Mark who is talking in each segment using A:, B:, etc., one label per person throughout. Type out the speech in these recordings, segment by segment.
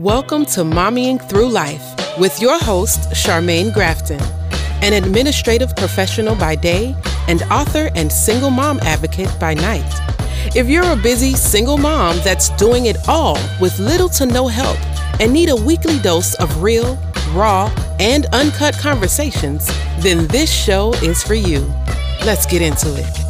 A: Welcome to Mommying Through Life with your host, Charmaine Grafton, an administrative professional by day and author and single mom advocate by night. If you're a busy single mom that's doing it all with little to no help and need a weekly dose of real, raw, and uncut conversations, then this show is for you. Let's get into it.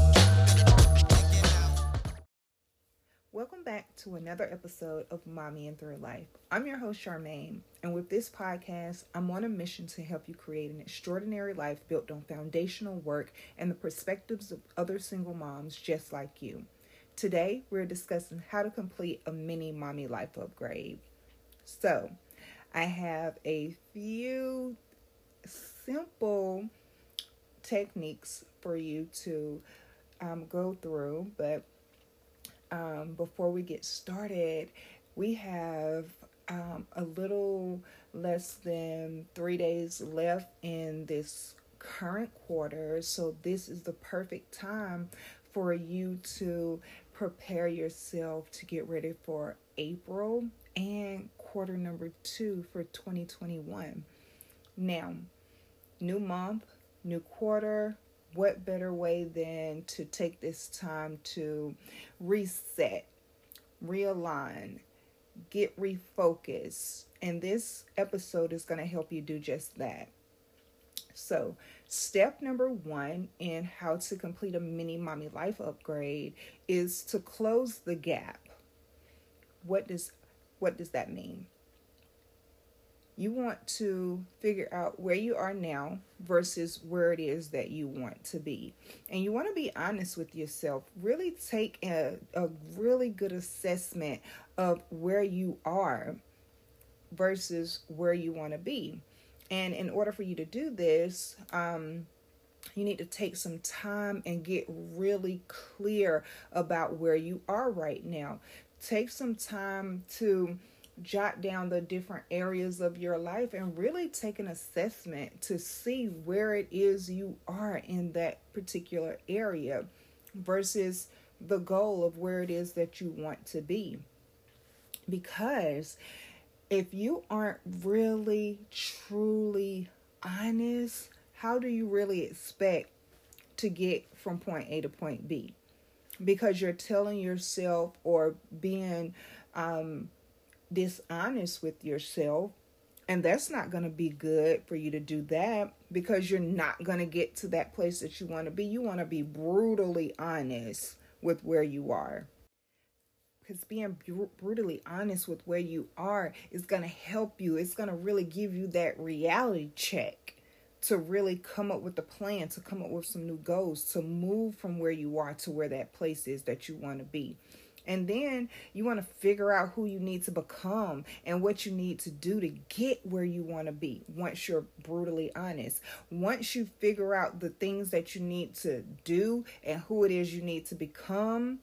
B: To another episode of Mommying Through Life. I'm your host, Charmaine, and with this podcast, I'm on a mission to help you create an extraordinary life built on foundational work and the perspectives of other single moms just like you. Today, we're discussing how to complete a mini mommy life upgrade. So, I have a few simple techniques for you to um, go through, but um, before we get started, we have um, a little less than three days left in this current quarter. So, this is the perfect time for you to prepare yourself to get ready for April and quarter number two for 2021. Now, new month, new quarter. What better way than to take this time to reset, realign, get refocused? And this episode is going to help you do just that. So, step number one in how to complete a mini mommy life upgrade is to close the gap. What does what does that mean? You want to figure out where you are now versus where it is that you want to be. And you want to be honest with yourself. Really take a, a really good assessment of where you are versus where you want to be. And in order for you to do this, um, you need to take some time and get really clear about where you are right now. Take some time to jot down the different areas of your life and really take an assessment to see where it is you are in that particular area versus the goal of where it is that you want to be. Because if you aren't really truly honest, how do you really expect to get from point A to point B? Because you're telling yourself or being um, dishonest with yourself. And that's not going to be good for you to do that because you're not going to get to that place that you want to be. You want to be brutally honest with where you are because being brutally honest with where you are is going to help you. It's going to really give you that reality check to really come up with a plan, to come up with some new goals, to move from where you are to where that place is that you want to be. And then you want to figure out who you need to become and what you need to do to get where you want to be once you're brutally honest. Once you figure out the things that you need to do and who it is you need to become,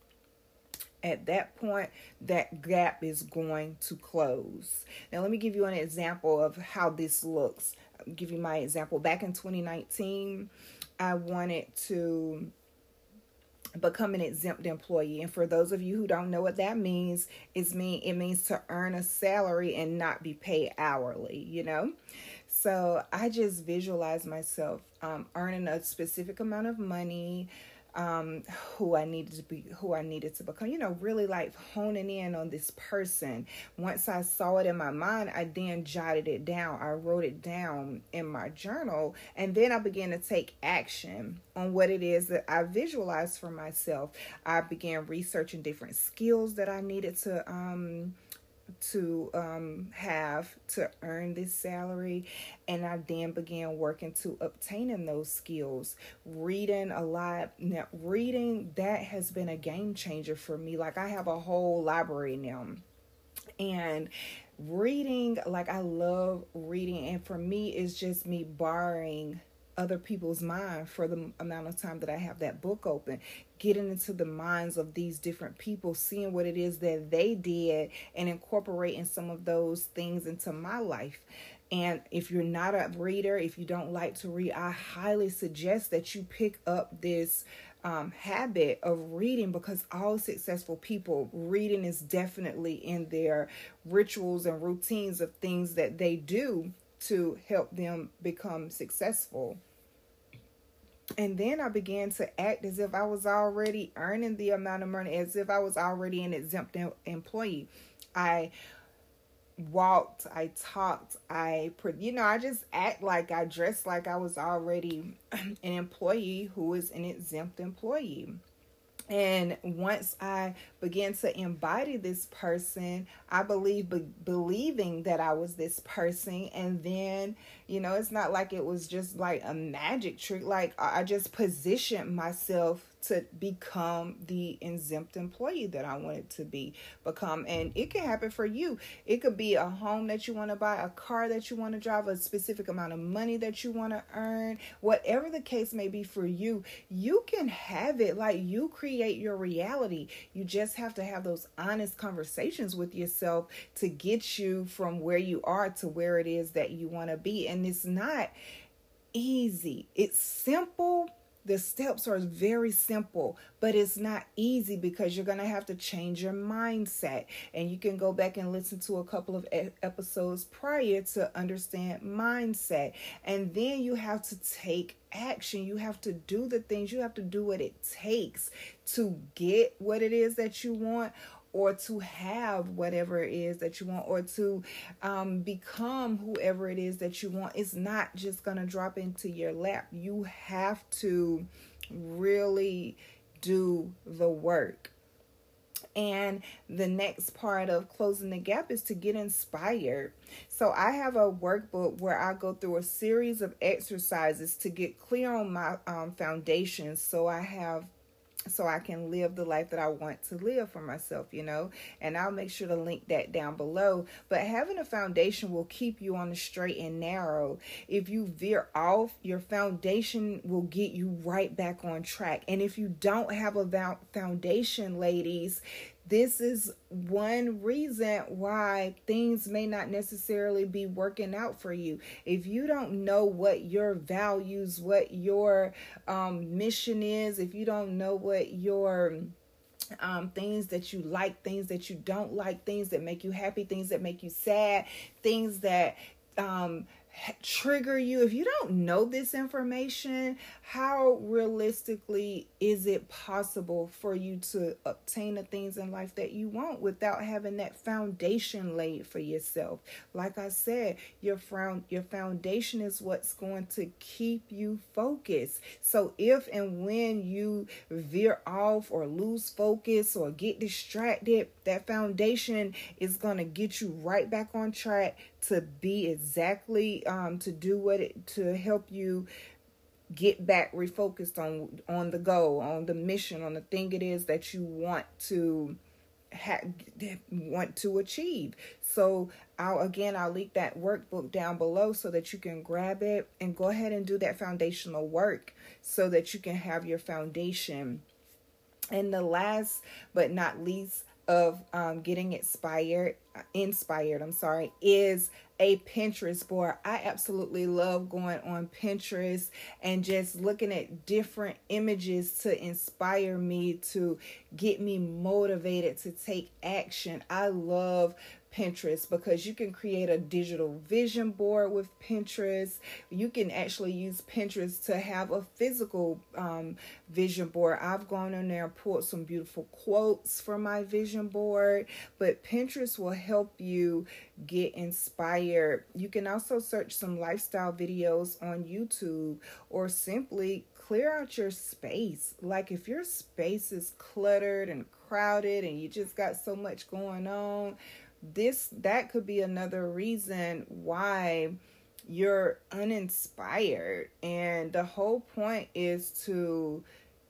B: at that point, that gap is going to close. Now, let me give you an example of how this looks. I'll give you my example. Back in 2019, I wanted to become an exempt employee. And for those of you who don't know what that means it's mean it means to earn a salary and not be paid hourly you know? So i just visualize myself um, earning a specific amount of money um, who I needed to be, who I needed to become, you know, really like honing in on this person. Once I saw it in my mind, I then jotted it down. I wrote it down in my journal, and then I began to take action on what it is that I visualized for myself. I began researching different skills that I needed to, um, to um, have to earn this salary and i then began working to obtaining those skills. Reading a lot now reading that has been a game changer for me. Like i have a whole library now. And reading like i love reading and for me it's just me borrowing other people's mind for the amount of time that I have that book open, getting into the minds of these different people, seeing what it is that they did, and incorporating some of those things into my life. And if you're not a reader, if you don't like to read, I highly suggest that you pick up this um, habit of reading because all successful people, reading is definitely in their rituals and routines of things that they do to help them become successful. And then I began to act as if I was already earning the amount of money, as if I was already an exempt employee. I walked, I talked, I, you know, I just act like I dressed like I was already an employee who is an exempt employee. And once I began to embody this person, I believe be- believing that I was this person. And then, you know, it's not like it was just like a magic trick. Like I just positioned myself to become the exempt employee that I wanted to be become. And it can happen for you. It could be a home that you want to buy, a car that you want to drive, a specific amount of money that you want to earn, whatever the case may be for you, you can have it. Like you create your reality. You just have to have those honest conversations with yourself to get you from where you are to where it is that you want to be. And it's not easy. It's simple the steps are very simple, but it's not easy because you're going to have to change your mindset. And you can go back and listen to a couple of episodes prior to understand mindset. And then you have to take action. You have to do the things, you have to do what it takes to get what it is that you want or to have whatever it is that you want or to um, become whoever it is that you want it's not just going to drop into your lap you have to really do the work and the next part of closing the gap is to get inspired. So, I have a workbook where I go through a series of exercises to get clear on my um, foundations. So, I have so I can live the life that I want to live for myself, you know. And I'll make sure to link that down below. But having a foundation will keep you on the straight and narrow. If you veer off, your foundation will get you right back on track. And if you don't have a foundation, ladies, this is one reason why things may not necessarily be working out for you. If you don't know what your values, what your um, mission is, if you don't know what your um, things that you like, things that you don't like, things that make you happy, things that make you sad, things that um, trigger you. If you don't know this information how realistically is it possible for you to obtain the things in life that you want without having that foundation laid for yourself? Like i said your found your foundation is what's going to keep you focused. So if and when you veer off or lose focus or get distracted that foundation is going to get you right back on track to be exactly um to do what it to help you get back refocused on on the goal on the mission on the thing it is that you want to ha- want to achieve. So i'll again i'll link that workbook down below so that you can grab it and go ahead and do that foundational work so that you can have your foundation. And the last but not least of um, getting inspired inspired i'm sorry is a pinterest board. I absolutely love going on pinterest and just looking at different images to inspire me to get me motivated to take action. I love Pinterest because you can create a digital vision board with Pinterest. You can actually use Pinterest to have a physical um, vision board. I've gone in there and pulled some beautiful quotes for my vision board, but Pinterest will help you get inspired. You can also search some lifestyle videos on YouTube or simply clear out your space. Like if your space is cluttered and crowded and you just got so much going on, this that could be another reason why you're uninspired. And the whole point is to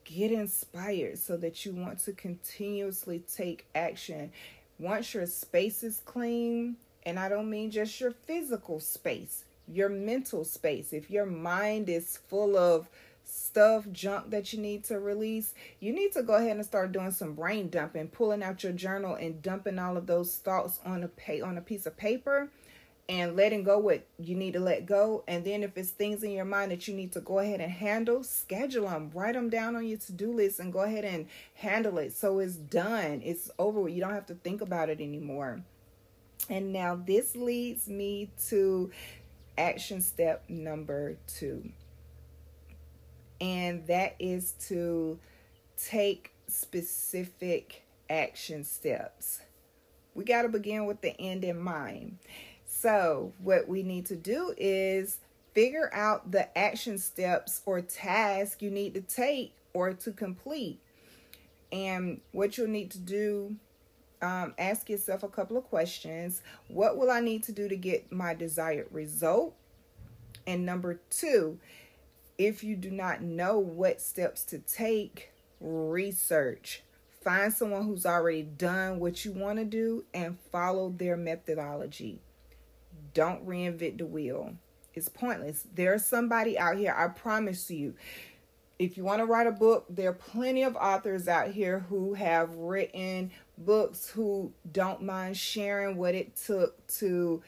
B: get inspired so that you want to continuously take action. Once your space is clean and i don't mean just your physical space your mental space if your mind is full of stuff, junk that you need to release, you need to go ahead and start doing some brain dumping, pulling out your journal and dumping all of those thoughts on a pay on a piece of paper and letting go what you need to let go. And then if it's things in your mind that you need to go ahead and handle, schedule them, write them down on your to do list, and go ahead and handle it. So it's done, it's over. You don't have to think about it anymore. And now this leads me to action step number two, and that is to take specific action steps. We got to begin with the end in mind. So, what we need to do is figure out the action steps or tasks you need to take or to complete. And what you'll need to do, um, ask yourself a couple of questions. What will I need to do to get my desired result? And number two, if you do not know what steps to take, research. Find someone who's already done what you want to do and follow their methodology. Don't reinvent the wheel. It's pointless. There's somebody out here, I promise you. If you want to write a book, there are plenty of authors out here who have written books who don't mind sharing what it took to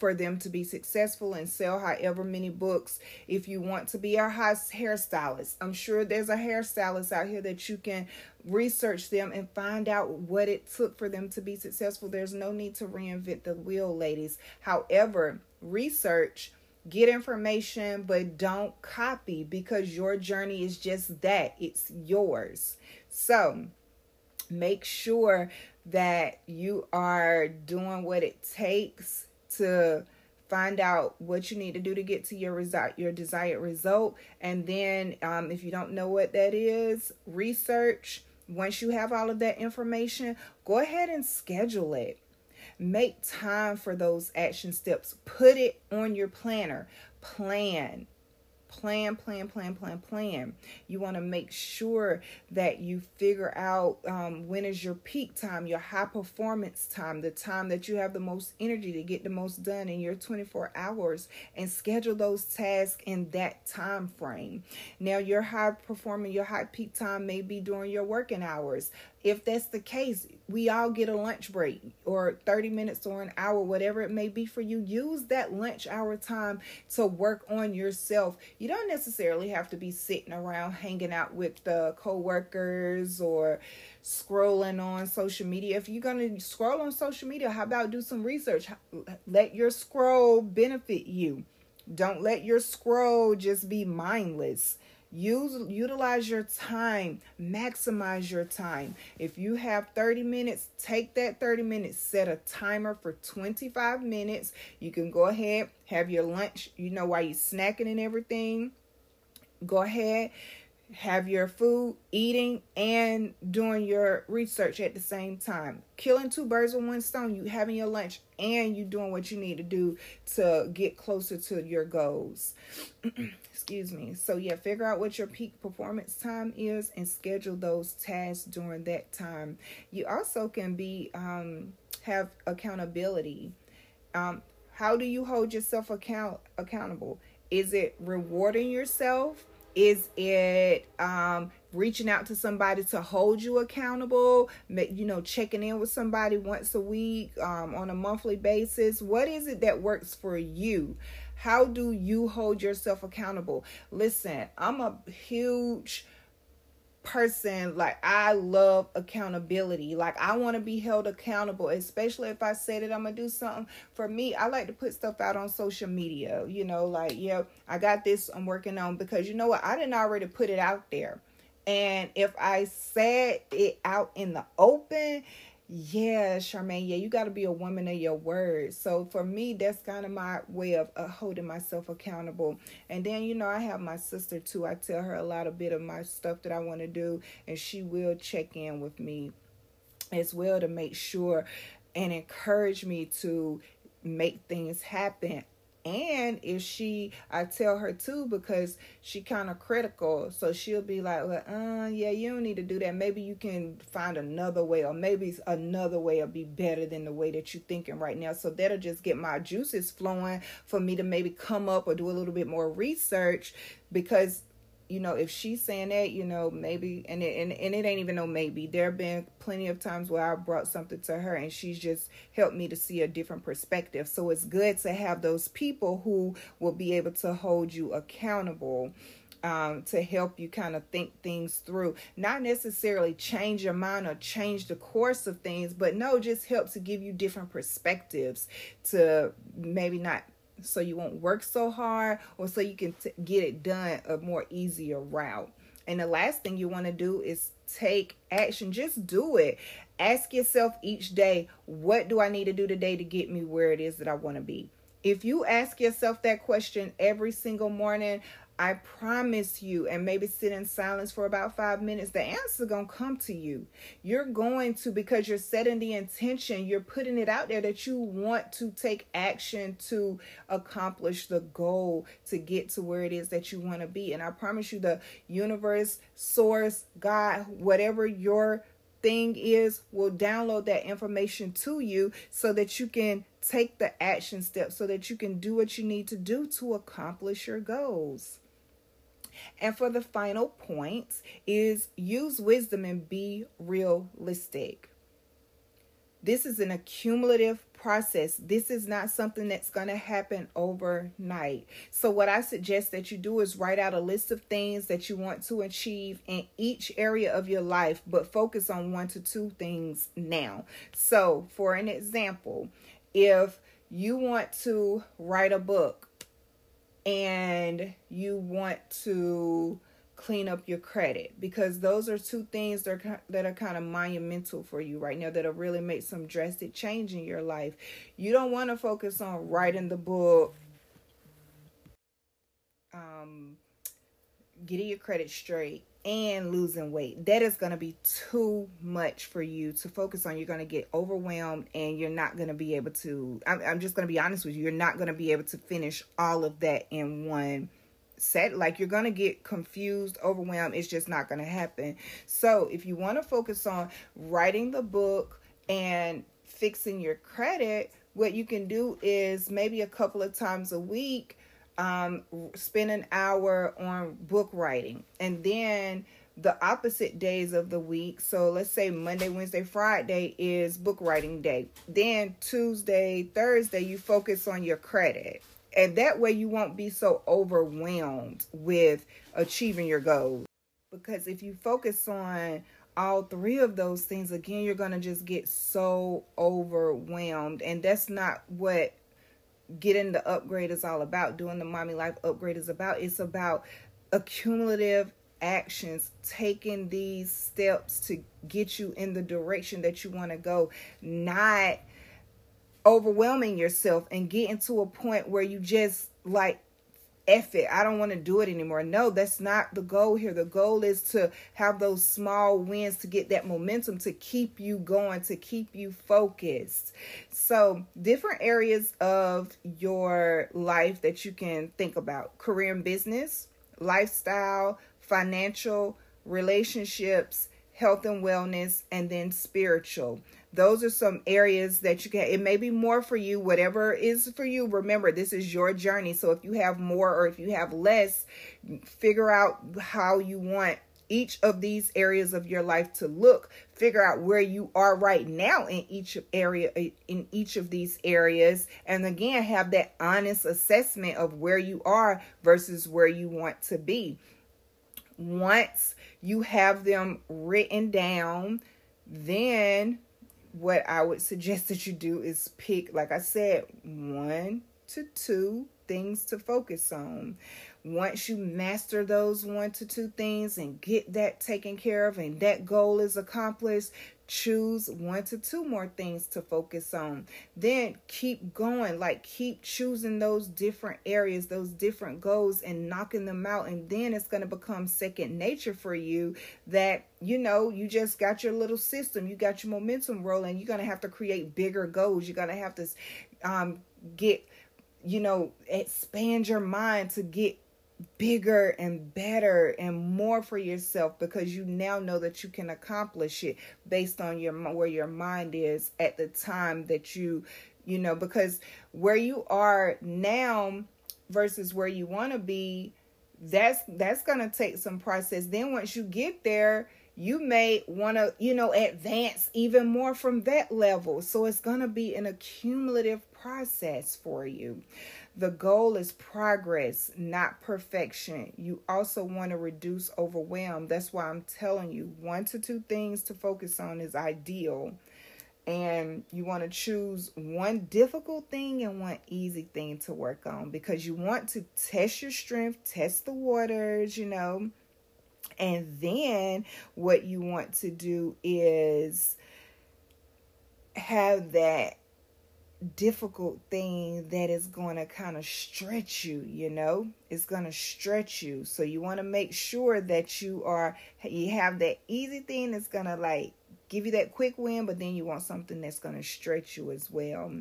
B: for them to be successful and sell however many books. If you want to be a hairstylist, I'm sure there's a hairstylist out here that you can research them and find out what it took for them to be successful. There's no need to reinvent the wheel, ladies. However, research get information but don't copy because your journey is just that it's yours so make sure that you are doing what it takes to find out what you need to do to get to your result your desired result. And then um, if you don't know what that is research. Once you have all of that information go ahead and schedule it. Make time for those action steps. Put it on your planner. Plan plan, plan, plan, plan, plan. You want to make sure that you figure out um, when is your peak time, your high performance time, the time that you have the most energy to get the most done in your 24 hours, and schedule those tasks in that time frame. Now, your high performing, your high peak time may be during your working hours if that's the case, we all get a lunch break or 30 minutes or an hour, whatever it may be for you. Use that lunch hour time to work on yourself. You don't necessarily have to be sitting around hanging out with the coworkers or scrolling on social media. If you're going to scroll on social media, how about do some research? Let your scroll benefit you. Don't let your scroll just be mindless. Use utilize your time, maximize your time. If you have 30 minutes, take that 30 minutes, set a timer for 25 minutes. You can go ahead, have your lunch, you know, while you're snacking and everything. Go ahead, have your food, eating, and doing your research at the same time. Killing two birds with one stone. You having your lunch and you doing what you need to do to get closer to your goals. Excuse me. So yeah, figure out what your peak performance time is and schedule those tasks during that time. You also can be um have accountability. Um how do you hold yourself account accountable? Is it rewarding yourself? Is it um, reaching out to somebody to hold you accountable? You know, checking in with somebody once a week um, on a monthly basis? What is it that works for you? How do you hold yourself accountable? Listen, I'm a huge person like I love accountability. Like I want to be held accountable, especially if I say that I'm gonna do something. For me, I like to put stuff out on social media. You know, like yeah, I got this I'm working on because you know what? I didn't already put it out there. And if I said it out in the open, yeah, Charmaine, yeah, you got to be a woman of your word. So for me, that's kind of my way of uh, holding myself accountable. And then, you know, I have my sister too. I tell her a lot of bit of my stuff that I want to do, and she will check in with me as well to make sure and encourage me to make things happen and if she i tell her too because she kind of critical. So she'll be like well uh yeah you don't need to do that. Maybe you can find another way or maybe another way will be better than the way that you're thinking right now. So that'll just get my juices flowing for me to maybe come up or do a little bit more research because you know, if she's saying that, you know, maybe, and it, and, and it ain't even no maybe. There have been plenty of times where I brought something to her and she's just helped me to see a different perspective. So it's good to have those people who will be able to hold you accountable. Um, to help you kind of think things through. Not necessarily change your mind or change the course of things, but no, just help to give you different perspectives to maybe not so you won't work so hard or so you can t- get it done a more easier route. And the last thing you want to do is take action. Just do it. Ask yourself each day, what do I need to do today to get me where it is that I want to be? If you ask yourself that question every single morning, I promise you, and maybe sit in silence for about five minutes, the answer gonna come to you. You're going to because you're setting the intention, you're putting it out there that you want to take action to accomplish the goal to get to where it is that you want to be. And I promise you, the universe, source, God, whatever your thing is will download that information to you so that you can take the action steps so that you can do what you need to do to accomplish your goals. And for the final point is use wisdom and be realistic. This is an accumulative process. This is not something that's going to happen overnight. So, what I suggest that you do is write out a list of things that you want to achieve in each area of your life, but focus on one to two things now. So, for an example, if you want to write a book and you want to clean up your credit because those are two things that are, that are kind of monumental for you right now that'll really make some drastic change in your life. You don't want to focus on writing the book, um, getting your credit straight, and losing weight. That is going to be too much for you to focus on. You're going to get overwhelmed and you're not going to be able to. I'm, I'm just going to be honest with you. You're not going to be able to finish all of that in one set. Like you're going to get confused, overwhelmed. It's just not going to happen. So if you want to focus on writing the book and fixing your credit, what you can do is maybe a couple of times a week um, spend an hour on book writing. And then the opposite days of the week. So let's say Monday, Wednesday, Friday is book writing day. Then Tuesday, Thursday, you focus on your credit. And that way you won't be so overwhelmed with achieving your goals. Because if you focus on all three of those things, again, you're going to just get so overwhelmed. And that's not what getting the upgrade is all about. Doing the mommy life upgrade is about. It's about accumulative actions, taking these steps to get you in the direction that you want to go, not overwhelming yourself and getting to a point where you just like F it, I don't want to do it anymore. No, that's not the goal here. The goal is to have those small wins to get that momentum to keep you going, to keep you focused. So, different areas of your life that you can think about career and business, lifestyle, financial, relationships, health and wellness, and then spiritual those are some areas that you can it may be more for you whatever is for you remember this is your journey. So if you have more or if you have less figure out how you want each of these areas of your life to look. Figure out where you are right now in each area in each of these areas. And again have that honest assessment of where you are versus where you want to be. Once you have them written down then what I would suggest that you do is pick, like I said, one to two things to focus on. Once you master those one to two things and get that taken care of and that goal is accomplished, choose one to two more things to focus on. Then keep going, like keep choosing those different areas, those different goals, and knocking them out. And then it's going to become second nature for you that you know you just got your little system, you got your momentum rolling. You're going to have to create bigger goals. You're going to have to um, get, you know, expand your mind to get bigger and better and more for yourself because you now know that you can accomplish it based on your where your mind is at the time that you you know because where you are now versus where you want to be that's that's gonna take some process. Then once you get there, you may want to, you know, advance even more from that level. So it's gonna be an accumulative process for you. The goal is progress, not perfection. You also want to reduce overwhelm. That's why I'm telling you one to two things to focus on is ideal and you want to choose one difficult thing and one easy thing to work on because you want to test your strength, test the waters, you know. And then what you want to do is have that difficult thing that is going to kind of stretch you, you know? It's going to stretch you. So you want to make sure that you are you have that easy thing that's going to like give you that quick win, but then you want something that's going to stretch you as well.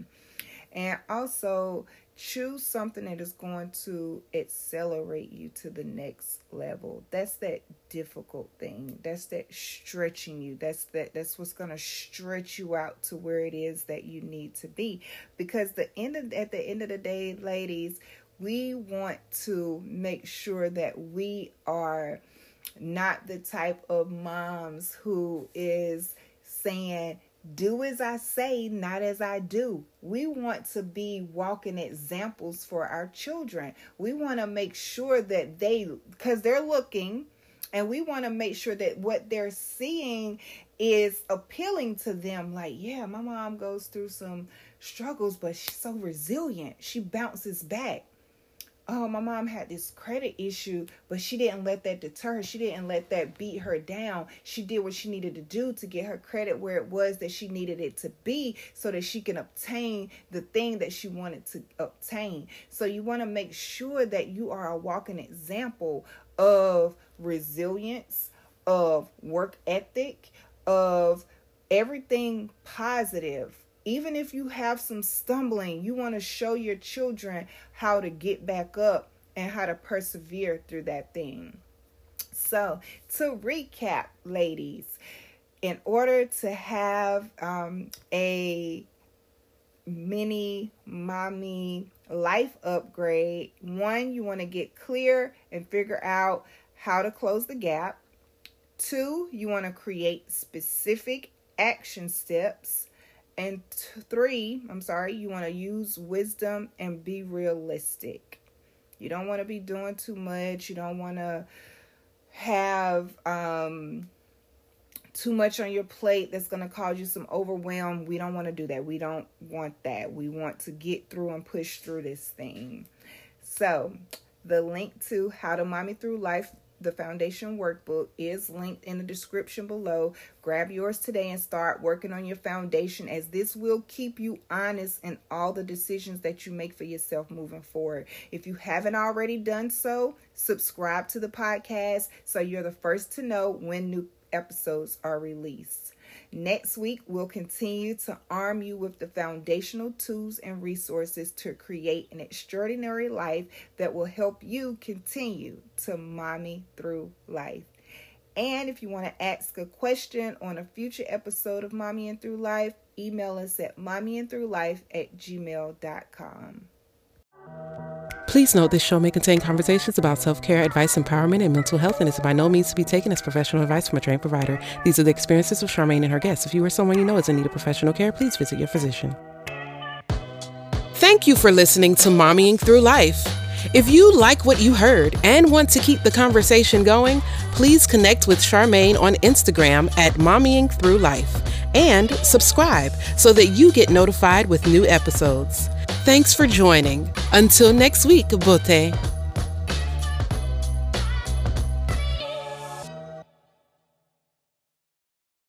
B: And also choose something that is going to accelerate you to the next level. That's that difficult thing. That's that stretching you. That's that that's what's going to stretch you out to where it is that you need to be. Because the end of at the end of the day, ladies, we want to make sure that we are not the type of moms who is saying, do as I say, not as I do. We want to be walking examples for our children. We want to make sure that they, because they're looking, and we want to make sure that what they're seeing is appealing to them. Like, yeah, my mom goes through some struggles, but she's so resilient. She bounces back oh, my mom had this credit issue, but she didn't let that deter her. She didn't let that beat her down. She did what she needed to do to get her credit where it was that she needed it to be so that she can obtain the thing that she wanted to obtain. So you want to make sure that you are a walking example of resilience, of work ethic, of everything positive even if you have some stumbling, you want to show your children how to get back up and how to persevere through that thing. So, to recap, ladies, in order to have um, a mini mommy life upgrade, one, you want to get clear and figure out how to close the gap. Two, you want to create specific action steps. And t- three, I'm sorry, you want to use wisdom and be realistic. You don't want to be doing too much. You don't want to have um, too much on your plate that's going to cause you some overwhelm. We don't want to do that. We don't want that. We want to get through and push through this thing. So, the link to How to Mommy Through Life the foundation workbook is linked in the description below. Grab yours today and start working on your foundation as this will keep you honest in all the decisions that you make for yourself moving forward. If you haven't already done so, subscribe to the podcast so you're the first to know when new episodes are released. Next week, we'll continue to arm you with the foundational tools and resources to create an extraordinary life that will help you continue to mommy through life. And if you want to ask a question on a future episode of Mommying Through Life, email us at mommyandthroughlife at gmail.com.
A: Please note this show may contain conversations about self care, advice, empowerment, and mental health, and is by no means to be taken as professional advice from a trained provider. These are the experiences of Charmaine and her guests. If you or someone you know is in need of professional care, please visit your physician. Thank you for listening to Mommying Through Life. If you like what you heard and want to keep the conversation going, please connect with Charmaine on Instagram at Mommying Through Life and subscribe so that you get notified with new episodes. Thanks for joining. Until next week, Bote.